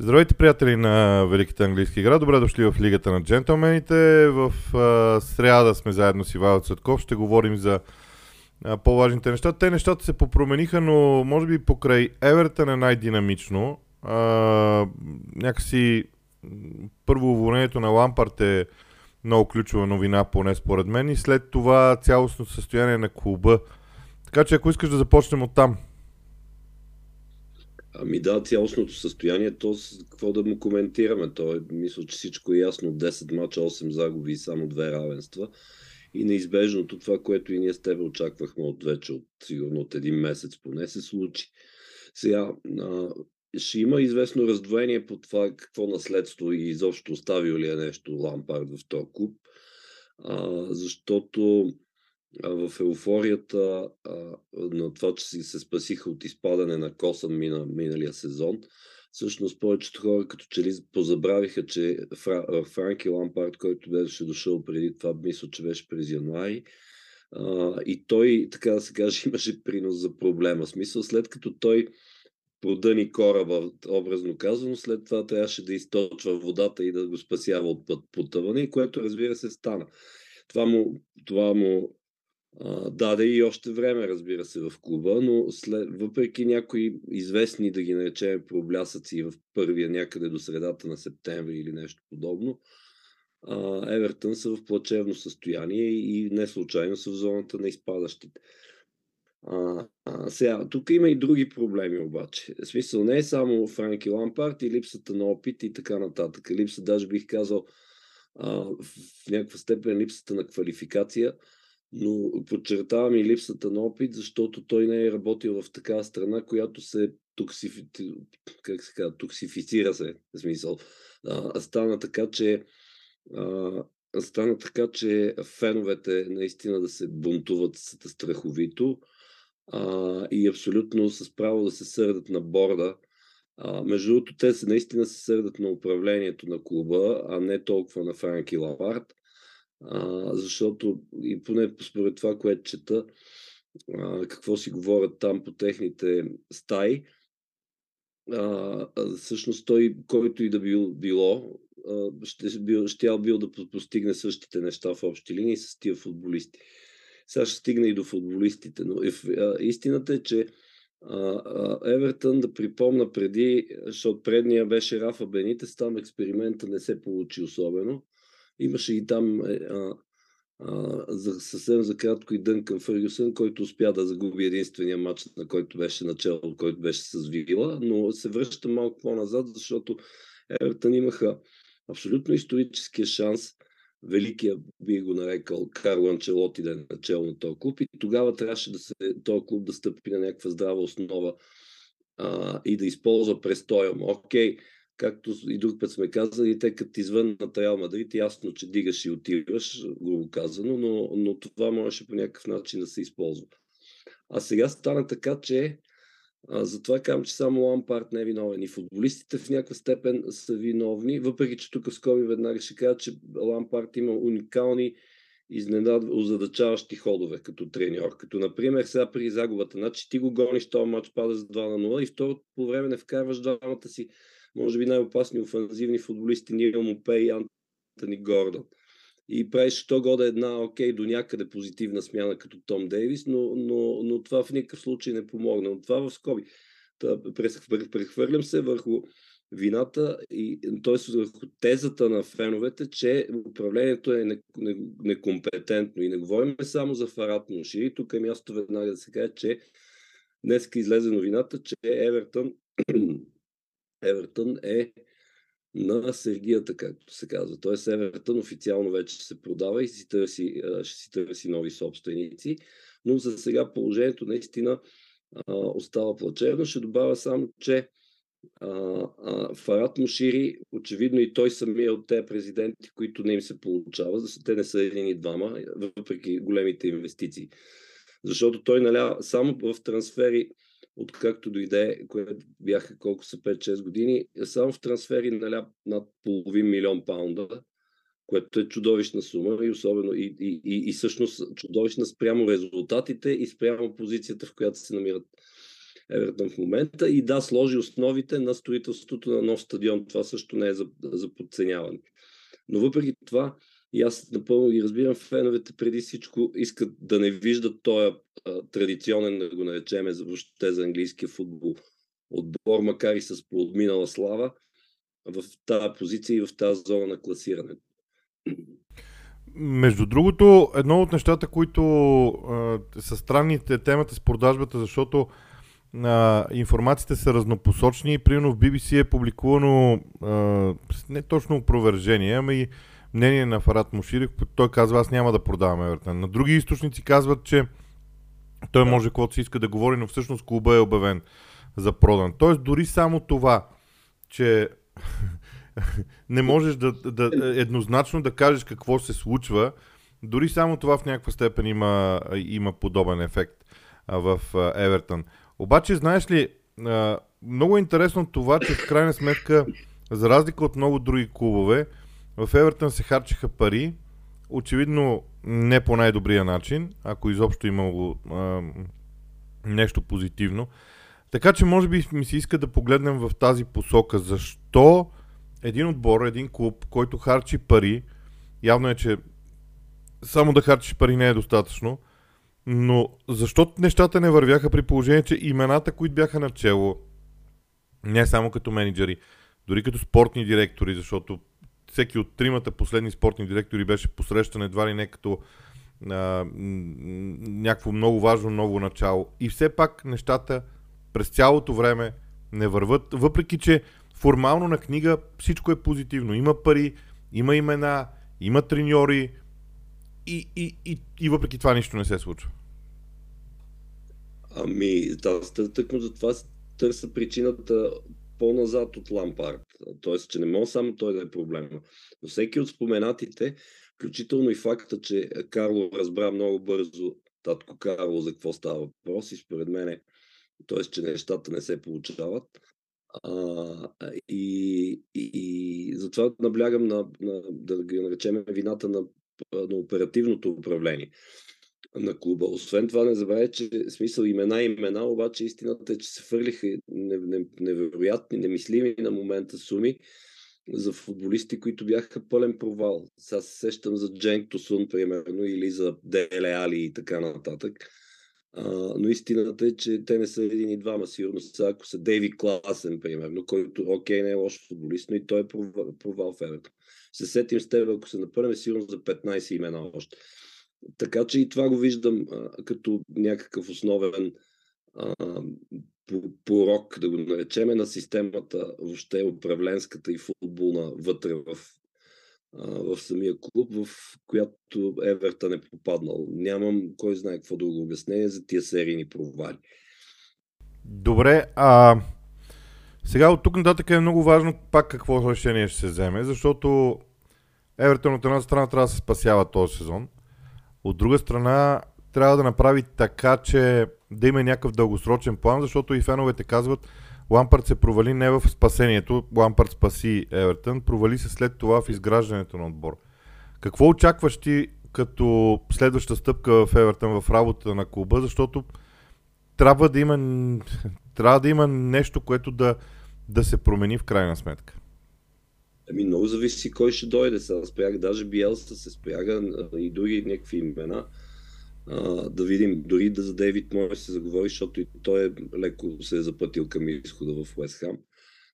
Здравейте, приятели на Великата английска игра. Добре дошли в Лигата на джентълмените. В а, сряда сме заедно с Ивайло Цветков. Ще говорим за а, по-важните неща. Те нещата се попромениха, но може би покрай Евертън е най-динамично. А, някакси първо уволнението на Лампарт е много ключова новина, поне според мен. И след това цялостно състояние на клуба. Така че ако искаш да започнем от там. Ами да, цялостното състояние, то какво да му коментираме? То е, мисля, че всичко е ясно. 10 мача, 8 загуби и само две равенства. И неизбежното това, което и ние с тебе очаквахме от вече, от, сигурно от един месец поне, се случи. Сега, а, ще има известно раздвоение по това какво наследство и изобщо оставил ли е нещо Лампард в този клуб, а, защото в еуфорията на това, че си се спасиха от изпадане на Косъм мина, миналия сезон, всъщност повечето хора като че ли позабравиха, че Фра, Франки Лампард, който беше дошъл преди това, мисля, че беше през януари, и той, така да се каже, имаше принос за проблема. Смисъл, след като той продъни кораба, образно казано, след това трябваше да източва водата и да го спасява от път потъване, което разбира се стана. Това му, това му а, даде и още време, разбира се, в клуба, но след, въпреки някои известни, да ги наречем, проблясъци в първия някъде до средата на септември или нещо подобно, а, Евертън са в плачевно състояние и не случайно са в зоната на изпадащите. А, а, сега, тук има и други проблеми обаче. В смисъл не е само Франки Лампарт и липсата на опит и така нататък. Липса, даже бих казал, а, в някаква степен липсата на квалификация – но подчертавам и липсата на опит, защото той не е работил в такава страна, която се токсифи... как се казва, токсифицира се, в смисъл. А, стана така, че а, стана така, че феновете наистина да се бунтуват страховито а, и абсолютно с право да се сърдат на борда. А, между другото, те се наистина се сърдат на управлението на клуба, а не толкова на Франки Лавард а, защото и поне според това, което чета, а, какво си говорят там по техните стаи, а, всъщност той, който и да бил, било, а, ще, бил, ще бил да постигне същите неща в общи линии с тия футболисти. Сега ще стигне и до футболистите, но е, а, истината е, че Евертън, да припомна преди, защото предния беше Рафа Бенитес, там експеримента не се получи особено. Имаше и там е, а, а, за, съвсем за кратко и Дънкан Фъргюсън, който успя да загуби единствения матч, на който беше начало, който беше с Вила, но се връща малко по-назад, защото Евертън имаха абсолютно историческия шанс великия, би го нарекал, Карло Анчелоти да е начало на този клуб и тогава трябваше да се, този клуб да стъпи на някаква здрава основа а, и да използва престоя му. Окей, както и друг път сме казали, те като извън на Реал Мадрид, ясно, че дигаш и отиваш, грубо казано, но, но това можеше по някакъв начин да се използва. А сега стана така, че а, затова казвам, че само Лампарт не е виновен. И футболистите в някаква степен са виновни, въпреки че тук в Скоби веднага ще кажа, че Лампарт има уникални изненад, озадачаващи ходове като треньор. Като, например, сега при загубата. Значи ти го гониш този матч, падаш с 2 на 0 и второто по време не вкарваш двамата си може би най-опасни офанзивни футболисти Нил Мопе и Антони Гордон. И правиш то года една, окей, до някъде позитивна смяна като Том Дейвис, но, но, но това в никакъв случай не помогна. Но това в скоби. Прехвърлям се върху вината и т.е. върху тезата на феновете, че управлението е некомпетентно. И не говорим само за Фарат Мушири. Тук е място веднага да се каже, че днес излезе новината, че Евертън Евертън е на сергията, както се казва. Тоест Евертън официално вече се продава и си търси, ще си търси нови собственици, но за сега положението наистина а, остава плачевно. Ще добавя само, че а, а, Фарат Мушири, очевидно и той самия от тези президенти, които не им се получава, защото те не са един двама, въпреки големите инвестиции. Защото той наля само в трансфери откакто дойде, което бяха колко са 5-6 години, само в трансфери наля над половин милион паунда, което е чудовищна сума и особено и, и, и, и всъщност чудовищна спрямо резултатите и спрямо позицията, в която се намират Евертън в момента и да, сложи основите на строителството на нов стадион. Това също не е за, за подценяване. Но въпреки това, и аз напълно ги разбирам, феновете преди всичко искат да не виждат този традиционен, да го наречем, въобще за английския футбол отбор, макар и с подминала слава, в тази позиция и в тази зона на класирането. Между другото, едно от нещата, които а, са странните темата с продажбата, защото а, информациите са разнопосочни. Примерно в BBC е публикувано а, не точно опровержение, ами и мнение на Фарат Муширик. Той казва, аз няма да продавам Евертън. На други източници казват, че той може каквото си иска да говори, но всъщност клуба е обявен за продан. Тоест дори само това, че не можеш да, да еднозначно да кажеш какво се случва, дори само това в някаква степен има, има подобен ефект в Евертън. Обаче, знаеш ли, много е интересно това, че в крайна сметка, за разлика от много други клубове, в Евертън се харчиха пари, очевидно не по най-добрия начин, ако изобщо имало а, нещо позитивно. Така че може би ми се иска да погледнем в тази посока. Защо един отбор, един клуб, който харчи пари, явно е, че само да харчиш пари не е достатъчно, но защо нещата не вървяха при положение, че имената, които бяха начело, не само като менеджери, дори като спортни директори, защото всеки от тримата последни спортни директори беше посрещан едва ли не като а, някакво много важно ново начало. И все пак нещата през цялото време не върват, въпреки че формално на книга всичко е позитивно. Има пари, има имена, има треньори и, и, и, и въпреки това нищо не се случва. Ами, да, тъкмо за това търся причината по-назад от Лампард. Тоест, че не може само той да е проблема. Но всеки от споменатите, включително и факта, че Карло разбра много бързо татко Карло за какво става въпрос и според мен т.е. че нещата не се получават. А, и, и, и затова наблягам на, на да ги наречем вината на, на оперативното управление на клуба. Освен това, не забравяй, че смисъл имена имена, обаче истината е, че се фърлиха невероятни, немислими на момента суми за футболисти, които бяха пълен провал. Сега се сещам за Дженк Тосун, примерно, или за Деле Али и така нататък а, но истината е, че те не са един и двама, сигурно са, ако са Дейви Класен, примерно, който, окей, не е лош футболист, но и той е провал, провал в Евертон. Се сетим с теб, ако се напърне, сигурно за 15 имена още. Така че и това го виждам а, като някакъв основен а, порок, да го наречеме, на системата, въобще управленската и футболна вътре в в самия клуб, в която Евертън е попаднал. Нямам кой знае какво друго обяснение за тия серийни провали. Добре, а сега от тук нататък е много важно пак какво решение ще се вземе, защото Евертън от една страна трябва да се спасява този сезон, от друга страна трябва да направи така, че да има някакъв дългосрочен план, защото и феновете казват, Лампард се провали не в спасението, Лампард спаси Евертън, провали се след това в изграждането на отбор. Какво очакваш ти като следваща стъпка в Евертън в работа на клуба, защото трябва да има, трябва да има нещо, което да, да се промени в крайна сметка. Ами много зависи кой ще дойде. Сега спряга, даже Биелса се спряга и други някакви имена а, да видим, дори да за Дейвид може да се заговори, защото и той е леко се е запътил към изхода в Уест Хам.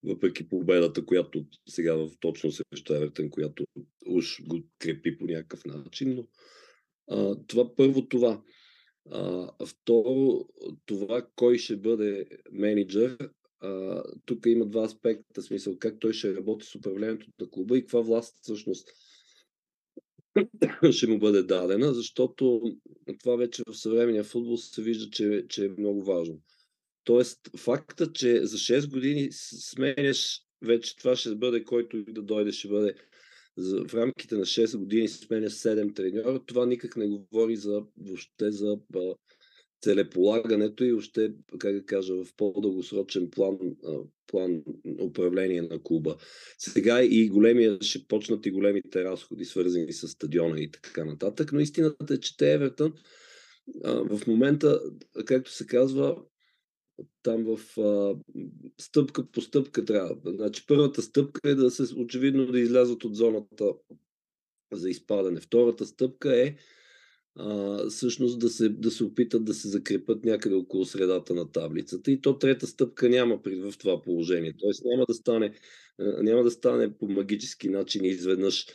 Въпреки победата, която сега в точно срещу Евертън, която уж го крепи по някакъв начин, но а, това първо това. А, второ, това кой ще бъде менеджер, тук има два аспекта, смисъл как той ще работи с управлението на клуба и каква власт всъщност ще му бъде дадена, защото това вече в съвременния футбол се вижда, че, че е много важно. Тоест, факта, че за 6 години сменяш, вече това ще бъде, който и да дойде, ще бъде в рамките на 6 години сменяш 7 треньора, това никак не говори за, въобще за целеполагането и още, как да кажа, в по-дългосрочен план, план управление на клуба. Сега и големия, ще почнат и големите разходи, свързани с стадиона и така нататък, но истината е, че те Евертън в момента, както се казва, там в а, стъпка по стъпка трябва. Значи първата стъпка е да се очевидно да излязат от зоната за изпадане. Втората стъпка е а, всъщност да се, да се опитат да се закрепят някъде около средата на таблицата. И то трета стъпка няма при, в това положение. Тоест няма да стане, няма да стане по магически начин изведнъж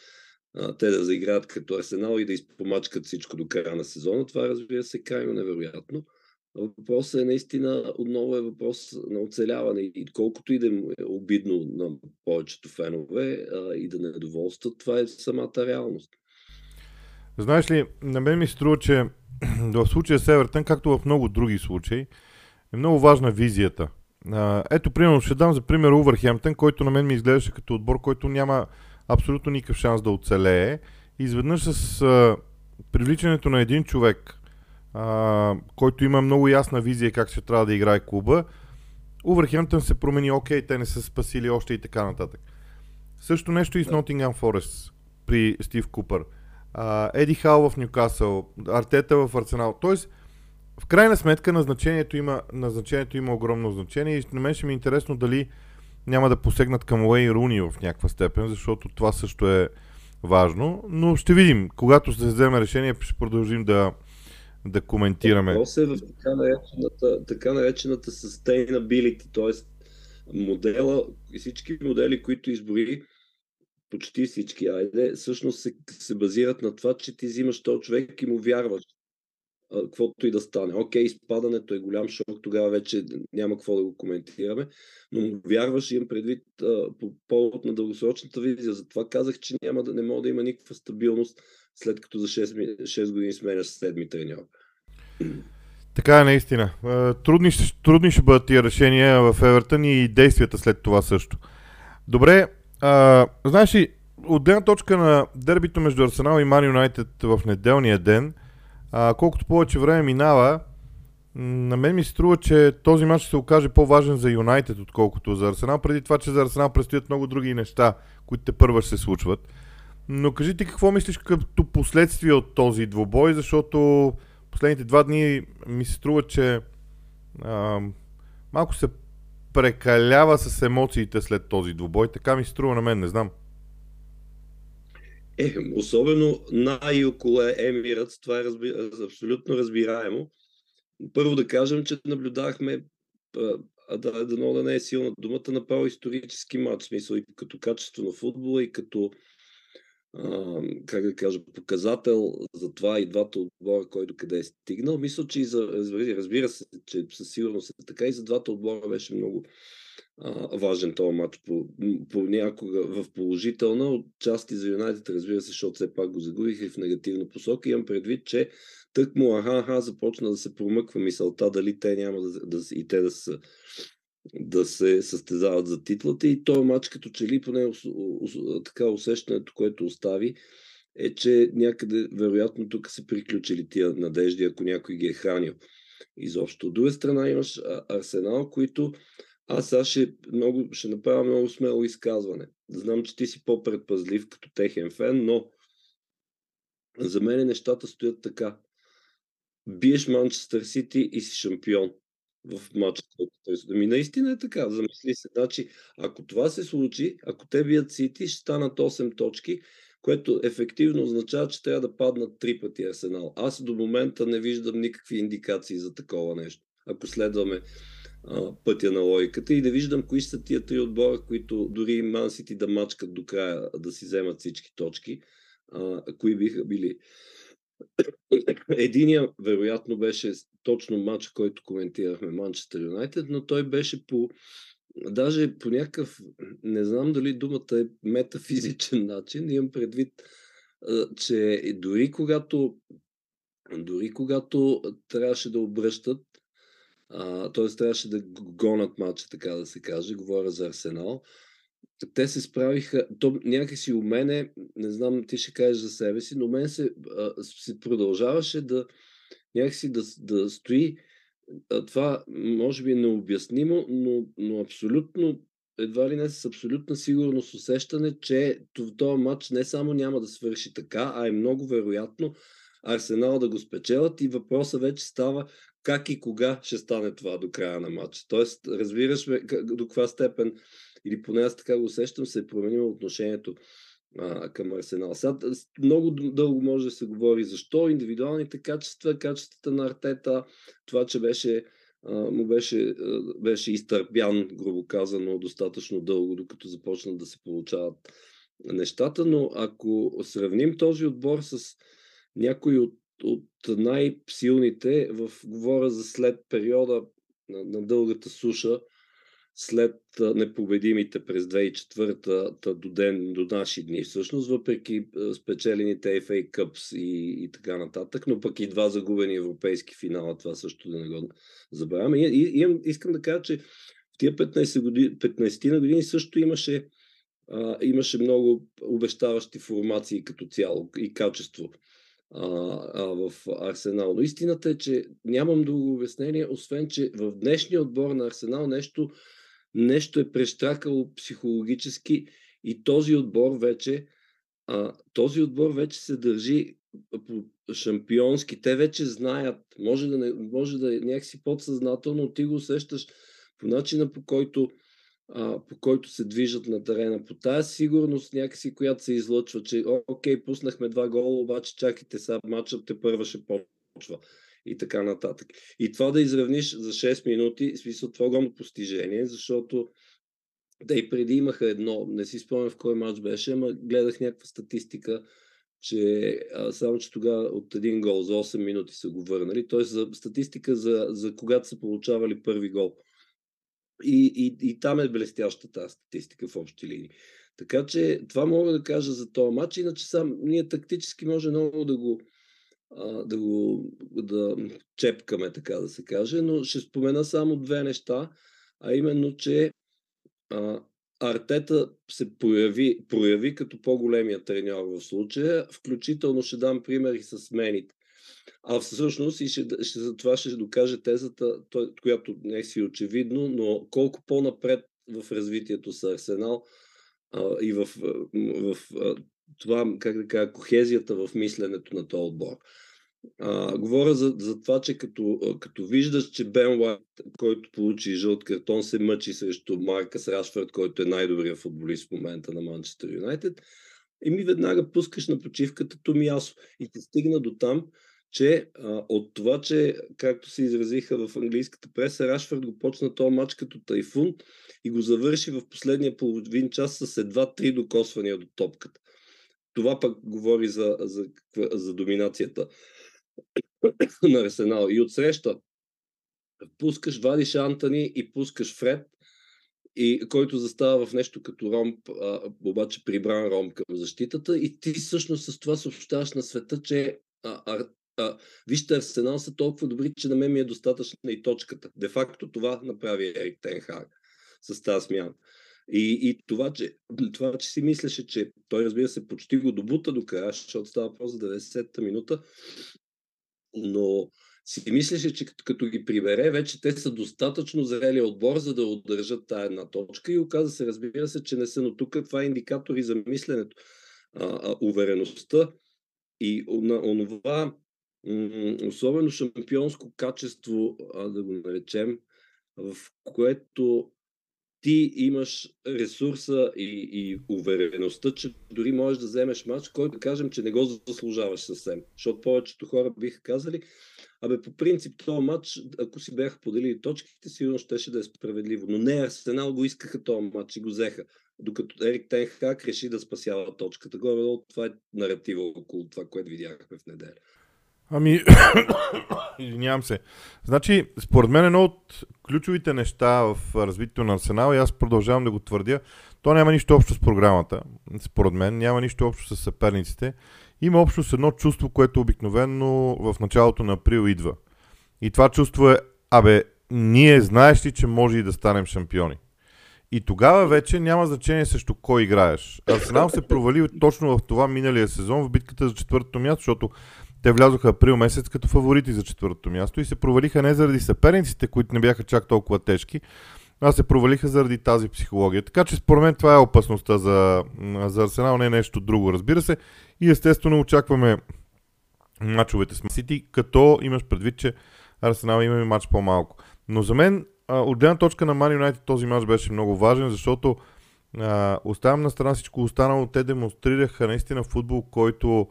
а, те да заиграят като арсенал и да изпомачкат всичко до края на сезона. Това разбира се е крайно невероятно. Въпросът е наистина отново е въпрос на оцеляване и колкото и да е обидно на повечето фенове а, и да недоволстват, това е самата реалност. Знаеш ли, на мен ми се струва, че в случая с Евертън, както в много други случаи, е много важна визията. Ето, примерно, ще дам за пример Увърхемптън, който на мен ми изглеждаше като отбор, който няма абсолютно никакъв шанс да оцелее. Изведнъж с привличането на един човек, който има много ясна визия как ще трябва да играе клуба, Увърхемптън се промени, окей, те не са спасили още и така нататък. Също нещо и с Nottingham Forest при Стив Купър. Еди Хал в Ньюкасъл, Артета в Арсенал. Тоест, в крайна сметка назначението има, назначението има огромно значение и на мен ще ми е интересно дали няма да посегнат към Уей Руни в някаква степен, защото това също е важно. Но ще видим. Когато се вземе решение, ще продължим да, да коментираме. Въпрос е в така наречената, така наречената sustainability, т.е. модела и всички модели, които избори, почти всички, айде, всъщност се, се базират на това, че ти взимаш този човек и му вярваш каквото и да стане. Окей, изпадането е голям шок, тогава вече няма какво да го коментираме, но му вярваш, имам предвид а, по повод на дългосрочната визия. Затова казах, че няма да, не мога да има никаква стабилност, след като за 6, 6 години сменяш седми треньор. Така е наистина. Трудни, трудни ще бъдат тия решения в Евертън и действията след това също. Добре, а, знаеш ли, от гледна точка на дербито между Арсенал и Ман Юнайтед в неделния ден – а, колкото повече време минава, на мен ми се струва, че този матч ще се окаже по-важен за Юнайтед, отколкото за Арсенал, преди това, че за Арсенал предстоят много други неща, които те първа ще се случват. Но кажи ти какво мислиш като последствие от този двубой, защото последните два дни ми се струва, че а, малко се прекалява с емоциите след този двубой. Така ми струва на мен, не знам. Е, особено на и около Емират, това е разби... абсолютно разбираемо. Първо да кажем, че наблюдахме, а да, дано да не е силна думата, направо исторически матч, смисъл и като качество на футбола и като как да кажа, показател за това и двата отбора, който къде е стигнал. Мисля, че и за, разбира се, че със сигурност е така и за двата отбора беше много а, важен този матч по, по някога в положителна, от части за Юнайтед, разбира се, защото все пак го загубиха и в негативна посока. Имам предвид, че тък му аха, започна да се промъква мисълта дали те няма да, да и те да са да се състезават за титлата и този матч като че ли поне така усещането, което остави, е, че някъде вероятно тук са приключили тия надежди, ако някой ги е хранил. Изобщо. От друга страна имаш Арсенал, които аз сега ще, много, ще направя много смело изказване. Знам, че ти си по-предпазлив като техен фен, но за мен нещата стоят така. Биеш Манчестър Сити и си шампион в матча, който той Ами наистина е така. Замисли се. Значи, ако това се случи, ако те бият Сити, ще станат 8 точки, което ефективно означава, че трябва да паднат три пъти Арсенал. Аз до момента не виждам никакви индикации за такова нещо. Ако следваме а, пътя на логиката и да виждам кои са тия три отбора, които дори Мансити да мачкат до края, да си вземат всички точки, а, кои биха били. Единия, вероятно, беше точно матч, който коментирахме Манчестър Юнайтед, но той беше по даже по някакъв, не знам дали думата е метафизичен начин, имам предвид, че дори когато дори когато трябваше да обръщат, т.е. трябваше да гонат матча, така да се каже, говоря за Арсенал, те се справиха, то някакси у мене, не знам ти ще кажеш за себе си, но мен се, а, се продължаваше да някакси да, да стои а, това може би е необяснимо, но, но абсолютно едва ли не с абсолютна сигурност усещане, че този матч не само няма да свърши така, а е много вероятно Арсенал да го спечелят и въпросът вече става как и кога ще стане това до края на матча. Тоест, разбираш ме до каква степен, или поне аз така го усещам, се е променило отношението а, към Арсенал. Сега много дълго може да се говори защо индивидуалните качества, качествата на Артета, това, че беше му беше, беше изтърпян, грубо казано, достатъчно дълго, докато започнат да се получават нещата, но ако сравним този отбор с някои от, от най-силните, в, говоря за след периода на, на дългата суша, след непобедимите през 2004-та до, ден, до наши дни, всъщност, въпреки спечелените FA Cups и, и така нататък, но пък и два загубени европейски финала, това също да не го забравяме. И, и, и, искам да кажа, че в тия 15, години, 15 на години също имаше, а, имаше много обещаващи формации като цяло и качество а, а, в Арсенал. Но истината е, че нямам друго обяснение, освен, че в днешния отбор на Арсенал нещо нещо е прещракало психологически и този отбор вече а, този отбор вече се държи по шампионски. Те вече знаят, може да, не, може да е някакси подсъзнателно, ти го усещаш по начина по който, а, по който се движат на терена, по тази сигурност някакси, която се излъчва, че окей, пуснахме два гола, обаче чакайте сега, матчът те първа ще почва и така нататък. И това да изравниш за 6 минути, смисъл това е огромно постижение, защото да и преди имаха едно, не си спомням в кой матч беше, ама гледах някаква статистика, че а, само, че тогава от един гол за 8 минути са го върнали, т.е. за статистика за, за когато са получавали първи гол. И, и, и там е блестяща тази статистика в общи линии. Така че това мога да кажа за този матч, иначе сам ние тактически може много да го, да го да чепкаме, така да се каже, но ще спомена само две неща, а именно, че а, Артета се прояви, прояви като по-големия треньор в случая, включително ще дам пример и с мените. А всъщност и ще, ще, за това ще докаже тезата, която не е си очевидно, но колко по-напред в развитието с Арсенал а, и в, в, в това, как да кажа, кохезията в мисленето на този отбор. А, говоря за, за това, че като, като виждаш, че Бен Уайт, който получи жълт картон, се мъчи срещу Маркас Рашфорд, който е най-добрият футболист в момента на Манчестър Юнайтед, и ми веднага пускаш на почивката Томиасо. И те стигна до там, че а, от това, че, както се изразиха в английската преса, Рашфорд го почна този матч като тайфун и го завърши в последния половин час с едва три докосвания до топката. Това пък говори за, за, за доминацията на Арсенал. И отсреща пускаш, вадиш Антони и пускаш Фред, и който застава в нещо като ромб, а, обаче прибран ромб към защитата и ти всъщност с това съобщаваш на света, че а, а, а, вижте, Арсенал са толкова добри, че на мен ми е достатъчна и точката. Де факто това направи Ерик Тенхаг с тази смяна. И, и това, че, това, че си мислеше, че той разбира се почти го добута до края, защото става просто за 90-та минута, но си мислеше, че като, като ги прибере, вече те са достатъчно зрели отбор, за да удържат тая една точка и оказа се, разбира се, че не са, но тук това е индикатори за мисленето. А, а, увереността и на онова м- особено шампионско качество, а, да го наречем, в което ти имаш ресурса и, и увереността, че дори можеш да вземеш матч, който кажем, че не го заслужаваш съвсем. Защото повечето хора биха казали, абе по принцип този матч, ако си бяха поделили точките, сигурно щеше да е справедливо. Но не, Арсенал го искаха този матч и го взеха. Докато Ерик Тенхак реши да спасява точката. Горе това е наратива около това, което видяхме в неделя. Ами, извинявам се. Значи, според мен едно от ключовите неща в развитието на Арсенал, и аз продължавам да го твърдя, то няма нищо общо с програмата. Според мен няма нищо общо с съперниците. Има общо с едно чувство, което обикновено в началото на април идва. И това чувство е, абе, ние знаеш ли, че може и да станем шампиони. И тогава вече няма значение срещу кой играеш. Арсенал се провали точно в това миналия сезон в битката за четвъртото място, защото те влязоха април месец като фаворити за четвъртото място и се провалиха не заради съперниците, които не бяха чак толкова тежки, а се провалиха заради тази психология. Така че според мен това е опасността за, за Арсенал, не е нещо друго, разбира се. И естествено очакваме мачовете с Сити, като имаш предвид, че Арсенал има и матч по-малко. Но за мен, от гледна точка на Man United, този матч беше много важен, защото а, оставям на страна всичко останало. Те демонстрираха наистина футбол, който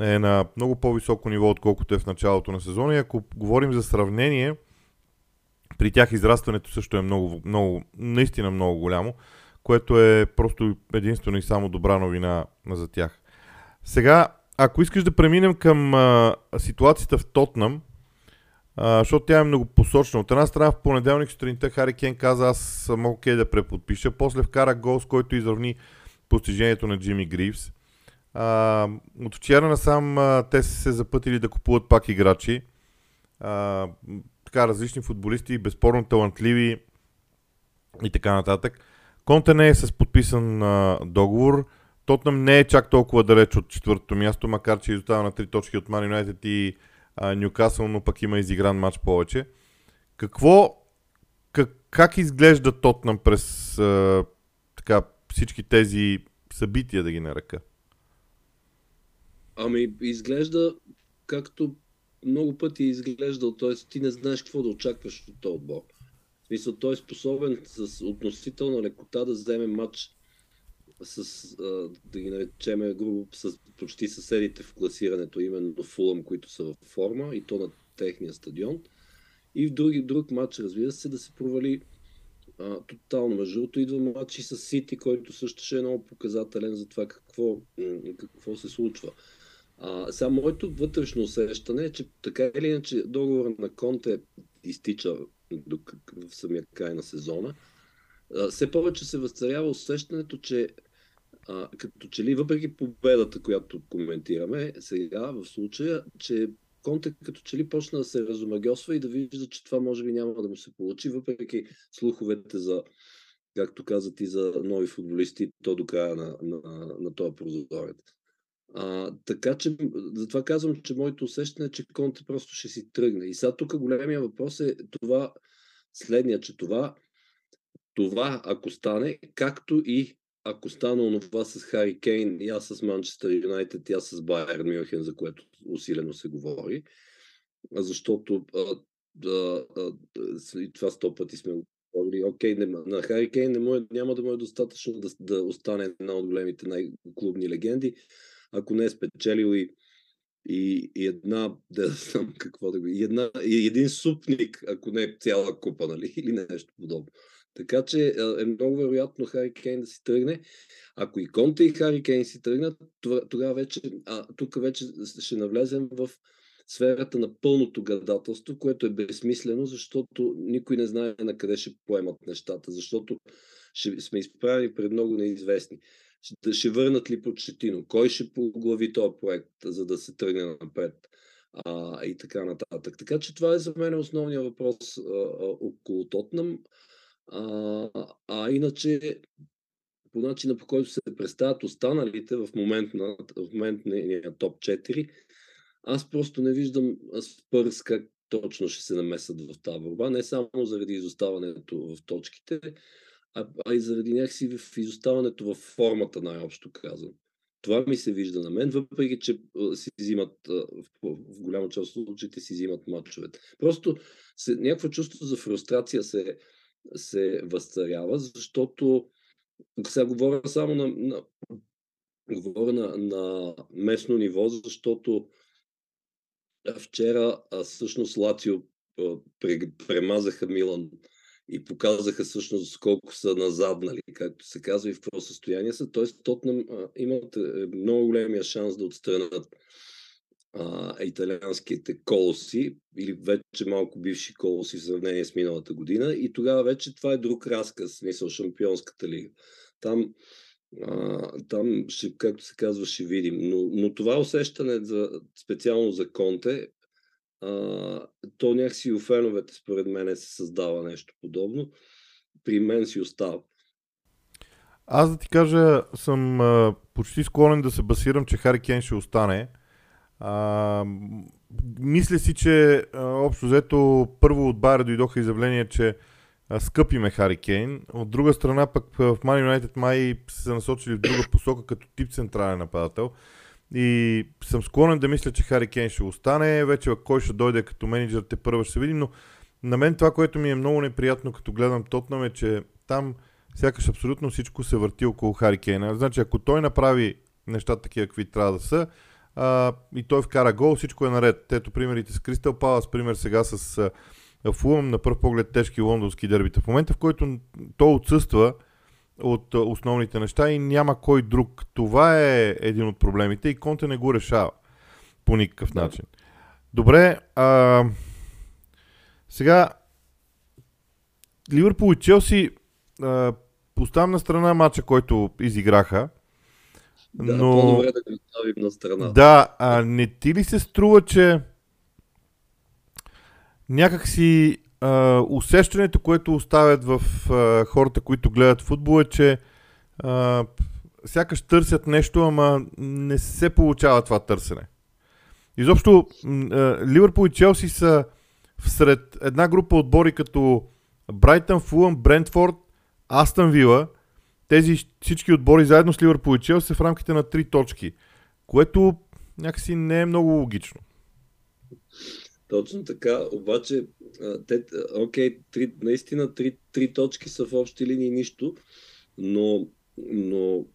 е на много по-високо ниво, отколкото е в началото на сезона. И ако говорим за сравнение, при тях израстването също е много, много, наистина много голямо, което е просто единствено и само добра новина за тях. Сега, ако искаш да преминем към а, ситуацията в Тотнам, а, защото тя е много посочна. От една страна в понеделник сутринта Хари Кен каза аз съм окей okay да преподпиша, после вкара гол, с който изравни постижението на Джимми Гривс. А, от вчера насам а, те са се запътили да купуват пак играчи. А, така различни футболисти, безспорно талантливи и така нататък. Конте не е с подписан а, договор. Тотнам не е чак толкова далеч от четвъртото място, макар че изостава на три точки от Man United и Нюкасъл, но пък има изигран матч повече. Какво, как, как изглежда Тотнам през а, така, всички тези събития, да ги нарека? Ами, изглежда както много пъти е изглеждал, т.е. ти не знаеш какво да очакваш от този отбор. Смисъл, той е способен с относителна лекота да вземе матч с, да ги наречеме грубо, с почти съседите в класирането, именно Фулъм, които са в форма и то на техния стадион. И в други, друг матч, разбира се, да се провали а, тотално. Между другото идва матч и с Сити, който също ще е много показателен за това какво, какво се случва. А, сега моето вътрешно усещане е, че така или иначе договор на Конте изтича до, в самия край на сезона. А, все повече се възцарява усещането, че а, като че ли въпреки победата, която коментираме сега в случая, че Конте като че ли почна да се разумагосва и да вижда, че това може би няма да му се получи, въпреки слуховете за, както казат и за нови футболисти, то до края на, на, на, на този прозорец. А, така че, затова казвам, че моето усещане е, че Конте просто ще си тръгне. И сега тук големия въпрос е това, следния, че това, това ако стане, както и ако стане онова с Хари Кейн, и аз с Манчестър Юнайтед, и аз с Байер Мюнхен, за което усилено се говори, защото а, а, а, и това сто пъти сме говорили, окей, не, на Хари Кейн не му е, няма да му е достатъчно да, да остане една от големите най-клубни легенди, ако не е спечелил и, и, и една, да знам какво да го, една, и един супник, ако не е цяла купа, нали, или нещо подобно. Така че е много вероятно Хари Кейн да си тръгне. Ако и Конте и Хари Кейн си тръгнат, тогава вече, а, тук вече ще навлезем в сферата на пълното гадателство, което е безсмислено, защото никой не знае на къде ще поемат нещата, защото ще сме изправени пред много неизвестни. Ще, ще върнат ли Почетино? Кой ще поглави този проект, за да се тръгне напред? А, и така нататък. Така че това е за мен основният въпрос а, а, около Тотнам. А, а иначе, по начина по който се представят останалите в момент на, в момент топ 4, аз просто не виждам Спърс как точно ще се намесат в тази борба, не само заради изоставането в точките, а, а и заради някакси в изоставането в формата, най-общо казано. Това ми се вижда на мен, въпреки че си взимат, в, голяма част от случаите си взимат матчовете. Просто се, някакво чувство за фрустрация се, се възцарява, защото сега говоря само на, на, говоря на, на местно ниво, защото вчера а, всъщност Лацио премазаха Милан и показаха всъщност колко са назаднали, както се казва и в какво състояние са. Тоест, Тотнам имат е, много големия шанс да отстранят а, италианските колоси или вече малко бивши колоси в сравнение с миналата година и тогава вече това е друг разказ, смисъл Шампионската лига. Там, а, там ще, както се казва, ще видим. Но, но това усещане за, специално за Конте, а, то някакси у феновете според мен се създава нещо подобно. При мен си остава. Аз да ти кажа, съм а, почти склонен да се басирам, че Хари Кен ще остане. А, мисля си, че а, общо взето първо от Байер дойдоха изявления, че а, скъпи ме Хари Кейн. От друга страна пък в Man United май се насочили в друга посока като тип централен нападател. И съм склонен да мисля, че Хари Кейн ще остане. Вече кой ще дойде като менеджер, те първо ще се видим, но на мен това, което ми е много неприятно, като гледам Тотнам е, че там сякаш абсолютно всичко се върти около Хари Кейна. Значи, ако той направи нещата такива, какви трябва да са, а, и той вкара гол, всичко е наред. Ето примерите с Кристал Палас, пример сега с а, Фулъм, на първ поглед тежки лондонски дербита. В момента, в който той отсъства от основните неща и няма кой друг, това е един от проблемите и Конте не го решава по никакъв да. начин. Добре, а, сега Ливърпул и Челси а, поставям на страна матча, който изиграха. Да, но... по-добре да го оставим на страна. Да, а не ти ли се струва, че някакси а, усещането, което оставят в а, хората, които гледат футбол е, че а, сякаш търсят нещо, ама не се получава това търсене. Изобщо Ливърпул и Челси са всред една група отбори като Брайтън, Фулъм, Брентфорд, Астън Вила, тези всички отбори заедно с Ливърпул и Челси в рамките на 3 точки, което някакси не е много логично. Точно така, обаче, те, окей, три, наистина три, три точки са в общи линии нищо, но, но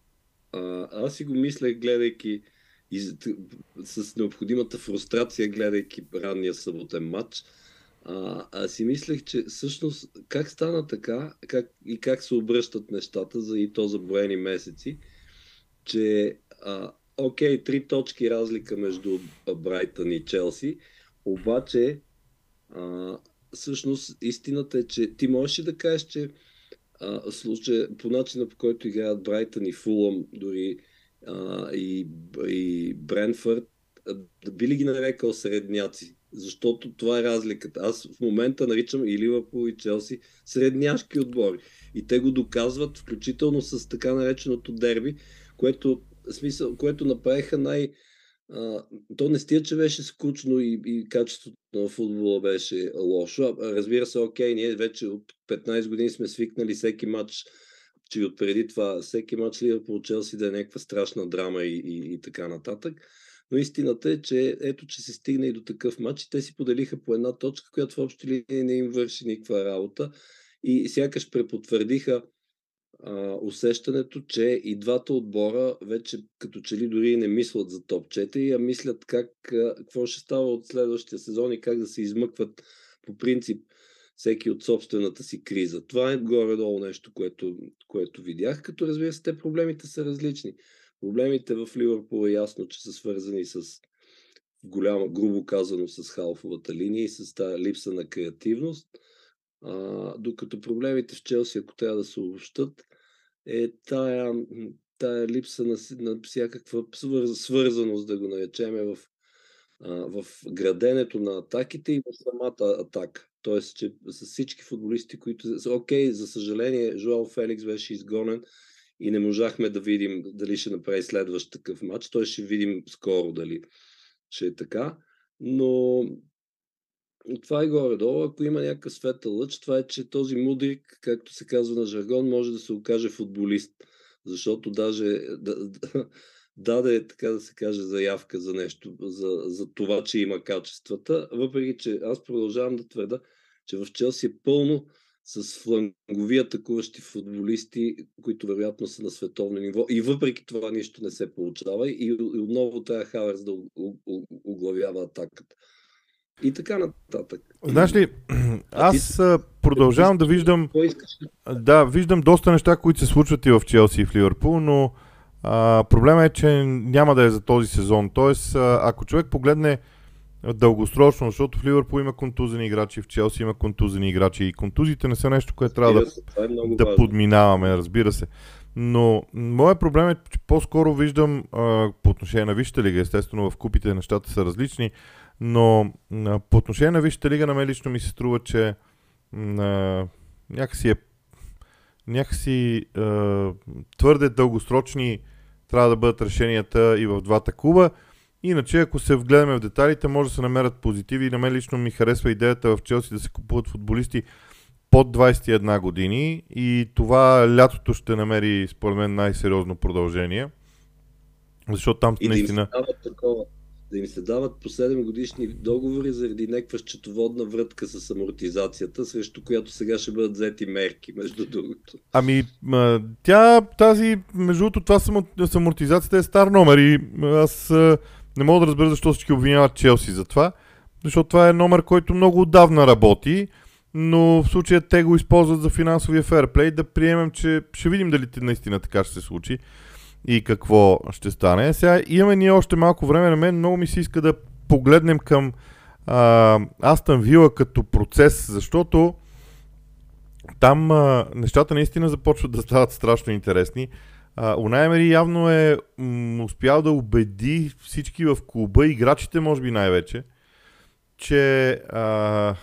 а, аз си го мисля, гледайки из, с необходимата фрустрация, гледайки ранния съботен матч, а, аз си мислех, че всъщност как стана така как, и как се обръщат нещата за и то за броени месеци, че а, окей, три точки разлика между Брайтън и Челси, обаче а, всъщност истината е, че ти можеш да кажеш, че а, случай, по начина по който играят Брайтън и Фулъм, дори а, и, и Бренфърд, би ли ги нарекал средняци? Защото това е разликата. Аз в момента наричам и Ливърпул и Челси средняшки отбори. И те го доказват, включително с така нареченото дерби, което, смисъл, което направиха най- а, то не стига, че беше скучно и, и качеството на футбола беше лошо. Разбира се, окей, ние вече от 15 години сме свикнали всеки матч, че от преди това всеки матч Ливърпул Челси да е някаква страшна драма и, и, и така нататък. Но истината е, че ето, че се стигна и до такъв матч и те си поделиха по една точка, която в общи линии не им върши никаква работа и сякаш препотвърдиха а, усещането, че и двата отбора вече като че ли дори не мислят за топ 4, а мислят как, какво ще става от следващия сезон и как да се измъкват по принцип всеки от собствената си криза. Това е горе-долу нещо, което, което видях, като разбира се, те проблемите са различни. Проблемите в Ливърпул е ясно, че са свързани с голяма, грубо казано, с халфовата линия и с тази липса на креативност. А, докато проблемите в Челси, ако трябва да се обобщат, е тая, тая липса на, на всякаква свързаност, да го наречеме, в, а, в граденето на атаките и в самата атака. Тоест, че с всички футболисти, които... Окей, за съжаление, Жуал Феликс беше изгонен и не можахме да видим дали ще направи следващ такъв матч. Той ще видим скоро дали ще е така. Но това е горе-долу. Ако има някакъв светъл лъч, това е, че този мудрик, както се казва на жаргон, може да се окаже футболист. Защото даже да, да, даде, така да се каже, заявка за нещо, за, за това, че има качествата. Въпреки, че аз продължавам да твърда, че в Челси е пълно с флангови атакуващи футболисти, които вероятно са на световно ниво. И въпреки това нищо не се получава. И, и отново трябва Хаверс да оглавява атаката. И така нататък. Знаеш ли, аз продължавам да виждам. Да, виждам доста неща, които се случват и в Челси и в Ливърпул, но а, проблема е, че няма да е за този сезон. Тоест, ако човек погледне дългосрочно, защото в Ливърпул има контузени играчи, в Челси има контузени играчи и контузите не са нещо, което трябва да, е да подминаваме, разбира се. Но моят проблем е, че по-скоро виждам а, по отношение на Висшата лига, естествено в купите нещата са различни, но по отношение на Висшата лига на мен лично ми се струва, че а, някакси е някакси а, твърде дългосрочни трябва да бъдат решенията и в двата клуба. Иначе, ако се вгледаме в деталите, може да се намерят позитиви. На мен лично ми харесва идеята в Челси да се купуват футболисти под 21 години и това лятото ще намери, според мен, най-сериозно продължение. Защото там И наистина... да да им се дават по 7 годишни договори заради някаква счетоводна врътка с амортизацията, срещу която сега ще бъдат взети мерки, между другото. Ами, тя, тази, между другото, това с амортизацията е стар номер и аз не мога да разбера защо всички обвиняват Челси за това, защото това е номер, който много отдавна работи, но в случая те го използват за финансовия ферплей, да приемем, че ще видим дали наистина така ще се случи и какво ще стане. Сега имаме ние още малко време, на мен много ми се иска да погледнем към а, Астън Вила като процес, защото там а, нещата наистина започват да стават страшно интересни. А, Унай Емери явно е м, успял да убеди всички в клуба, играчите може би най-вече, че, а,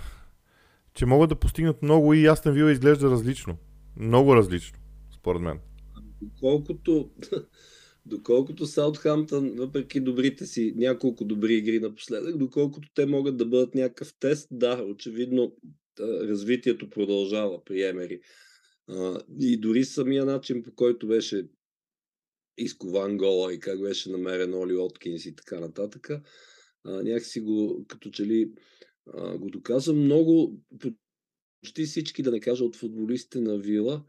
че могат да постигнат много и Астън Вила изглежда различно. Много различно, според мен. Доколкото, доколкото Саутхамптън, въпреки добрите си, няколко добри игри напоследък, доколкото те могат да бъдат някакъв тест, да, очевидно развитието продължава при Емери. И дори самия начин, по който беше изкован гола и как беше намерен Оли Откинс и така нататък, някакси го, като че ли го доказва много, почти всички, да не кажа от футболистите на Вила,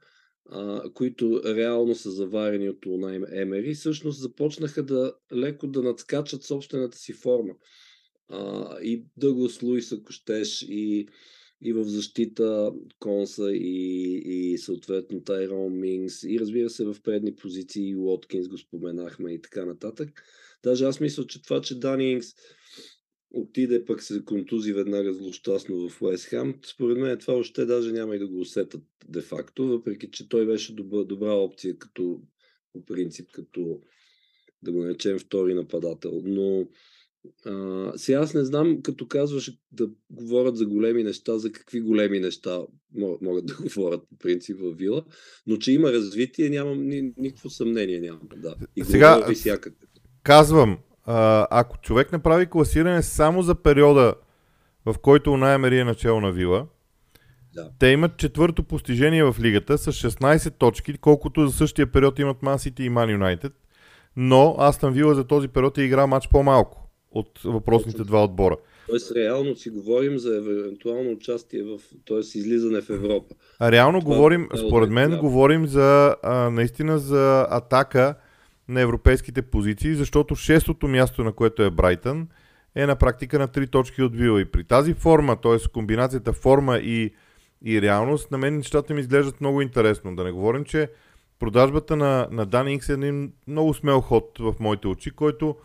които реално са заварени от Унай Емери, всъщност започнаха да леко да надскачат собствената си форма. А, и Дъглас Луис, ако щеш, и, и в защита Конса, и, и съответно Тайрон Мингс, и разбира се в предни позиции и Уоткинс го споменахме и така нататък. Даже аз мисля, че това, че Дани Инкс отиде пък се контузи веднага злощастно в Уест Хам. Според мен това още даже няма и да го усетат де-факто, въпреки че той беше добра, добра опция като по принцип, като да го наречем втори нападател. Но а, сега аз не знам, като казваш да говорят за големи неща, за какви големи неща могат да говорят по принцип в Вила, но че има развитие, нямам ни, никакво съмнение. Нямам, да. И Сега, всякакъв. Казвам, а, ако човек направи класиране само за периода, в който Унай е начало на Вила, Да. те имат четвърто постижение в лигата с 16 точки, колкото за същия период имат Ман Сити и Ман Юнайтед. Но Астан Вила за този период е играл матч по-малко от въпросните два отбора. Тоест, реално си говорим за евентуално участие в, т.е. излизане в Европа. А реално Това говорим, е според мен, да. говорим за а, наистина за атака на европейските позиции, защото шестото място, на което е Брайтън, е на практика на три точки от Вила. И при тази форма, т.е. комбинацията форма и, и реалност, на мен нещата ми изглеждат много интересно. Да не говорим, че продажбата на, на Дани Инкс е един много смел ход в моите очи, който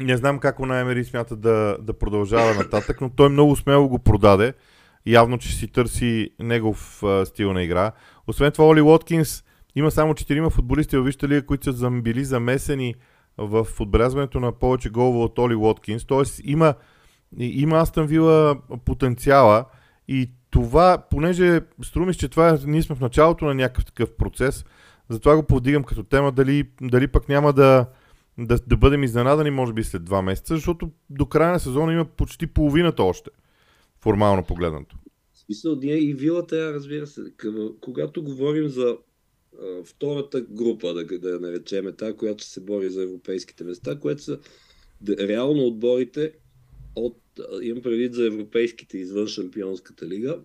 не знам как Унай Емери смята да, да продължава нататък, но той много смело го продаде. Явно, че си търси негов а, стил на игра. Освен това, Оли Уоткинс има само 4 футболисти в Висшата лига, които са били замесени в отбелязването на повече голове от Оли Уоткинс. Тоест има, има Астън Вила потенциала и това, понеже струми, че това ние сме в началото на някакъв такъв процес, затова го повдигам като тема, дали, дали пък няма да, да, да бъдем изненадани, може би след два месеца, защото до края на сезона има почти половината още, формално погледнато. В смисъл, ние и вилата, разбира се, когато говорим за втората група, да, да я наречеме, та, която се бори за европейските места, което са реално отборите от, имам предвид за европейските извън Шампионската лига,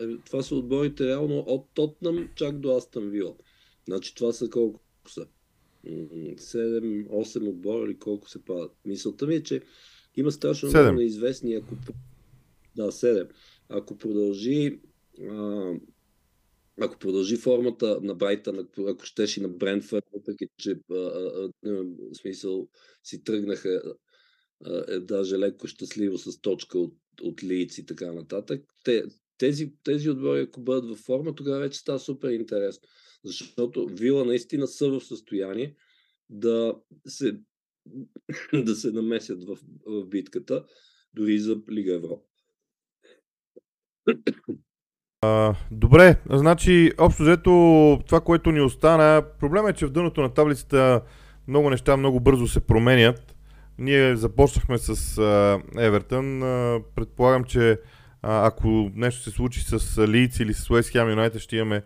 е, това са отборите реално от Тотнам чак до Астън Вила. Значи това са колко са? 7-8 отбора или колко се падат. Мисълта ми е, че има страшно много неизвестни, ако да, 7. Ако продължи а, ако продължи формата на Брайтън, ако, щеше на Брентфорд, въпреки че а, а, а, смисъл си тръгнаха а, е, даже леко щастливо с точка от, от Лиц и така нататък, те, тези, тези отбори, ако бъдат във форма, тогава вече става супер интересно. Защото Вила наистина са в състояние да се, да се намесят в, в битката, дори за Лига Европа. Добре, значи общо взето това, което ни остана, проблема е, че в дъното на таблицата много неща много бързо се променят. Ние започнахме с а, Евертън. А, предполагам, че а, ако нещо се случи с Лиц или с Уест Хем Юнайтед, ще имаме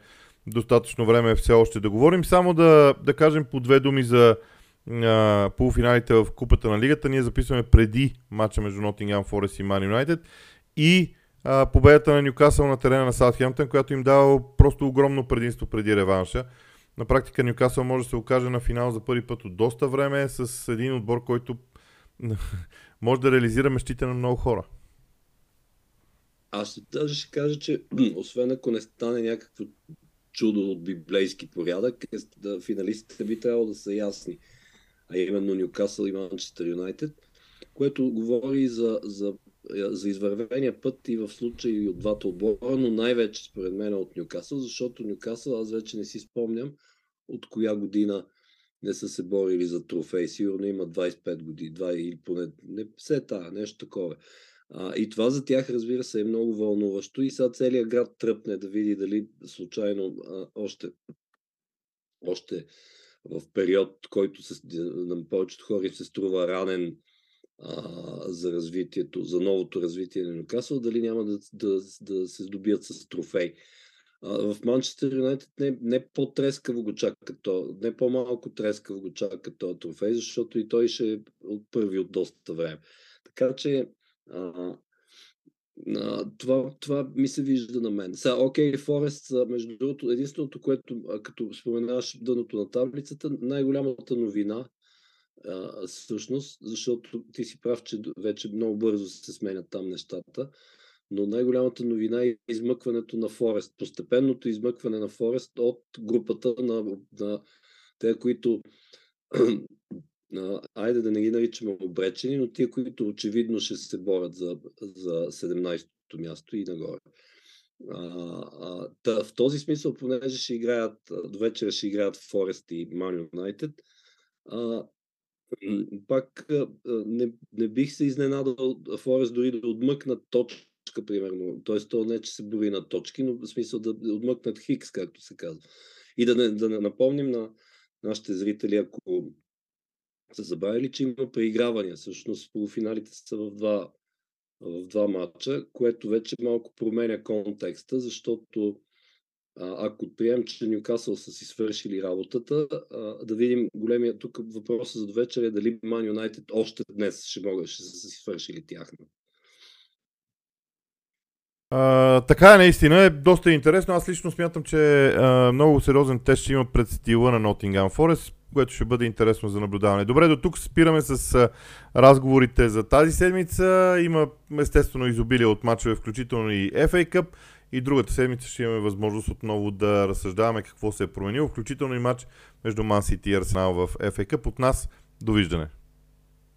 достатъчно време все още да говорим. Само да, да кажем по две думи за а, полуфиналите в Купата на Лигата. Ние записваме преди матча между Nottingham Forest и Man United и а, победата на Ньюкасъл на терена на Саутхемптън, която им дава просто огромно предимство преди реванша. На практика Ньюкасъл може да се окаже на финал за първи път от доста време с един отбор, който може да реализира мечтите на много хора. Аз даже ще кажа, че освен ако не стане някакво чудо от библейски порядък, е, финалистите би трябвало да са ясни. А именно Ньюкасъл и Манчестър Юнайтед, което говори за, за, за извървения път и в случай от двата отбора, но най-вече според мен от Ньюкасъл, защото Ньюкасъл аз вече не си спомням от коя година не са се борили за трофей. Сигурно има 25 години, 2 или поне не все та, нещо такова. А, и това за тях, разбира се, е много вълнуващо. И сега целият град тръпне да види дали случайно а, още, още в период, който се, на повечето хора се струва ранен а, за развитието, за новото развитие на Нюкасъл, дали няма да, да, да се здобият с трофей. А, в Манчестър Юнайтед не, не по-трескаво го чака то, не по-малко трескаво го чака този трофей, защото и той ще е от първи от доста време. Така че а, а, това, това ми се вижда на мен. Сега, окей, Форест, между другото, единственото, което, като споменаваш дъното на таблицата, най-голямата новина, а, всъщност, защото ти си прав, че вече много бързо се сменят там нещата, но най-голямата новина е измъкването на Форест, постепенното измъкване на Форест от групата на, на те, които айде да не ги наричаме обречени, но тия, които очевидно ще се борят за, за 17-то място и нагоре. А, а, та, в този смисъл, понеже ще играят, до вечера ще играят Форест и Man United, пак не, не бих се изненадал Форест дори да отмъкнат точка, примерно. Тоест, то не, че се брои на точки, но в смисъл да отмъкнат Хикс, както се казва. И да не, да не напомним на нашите зрители, ако са забравили, че има преигравания. Всъщност полуфиналите са в два, в два матча, което вече малко променя контекста, защото ако приемем, че Ньюкасъл са си свършили работата, а, да видим големия тук въпросът за довечер е дали Ман Юнайтед още днес ще могат, ще са си свършили тяхна. А, така е, наистина е доста интересно. Аз лично смятам, че а, много сериозен тест ще има пред стила на Nottingham Forest което ще бъде интересно за наблюдаване. Добре, до тук спираме с разговорите за тази седмица. Има естествено изобилие от мачове, включително и FA Cup. И другата седмица ще имаме възможност отново да разсъждаваме какво се е променило, включително и матч между Man City и Arsenal в FA Cup. От нас, довиждане!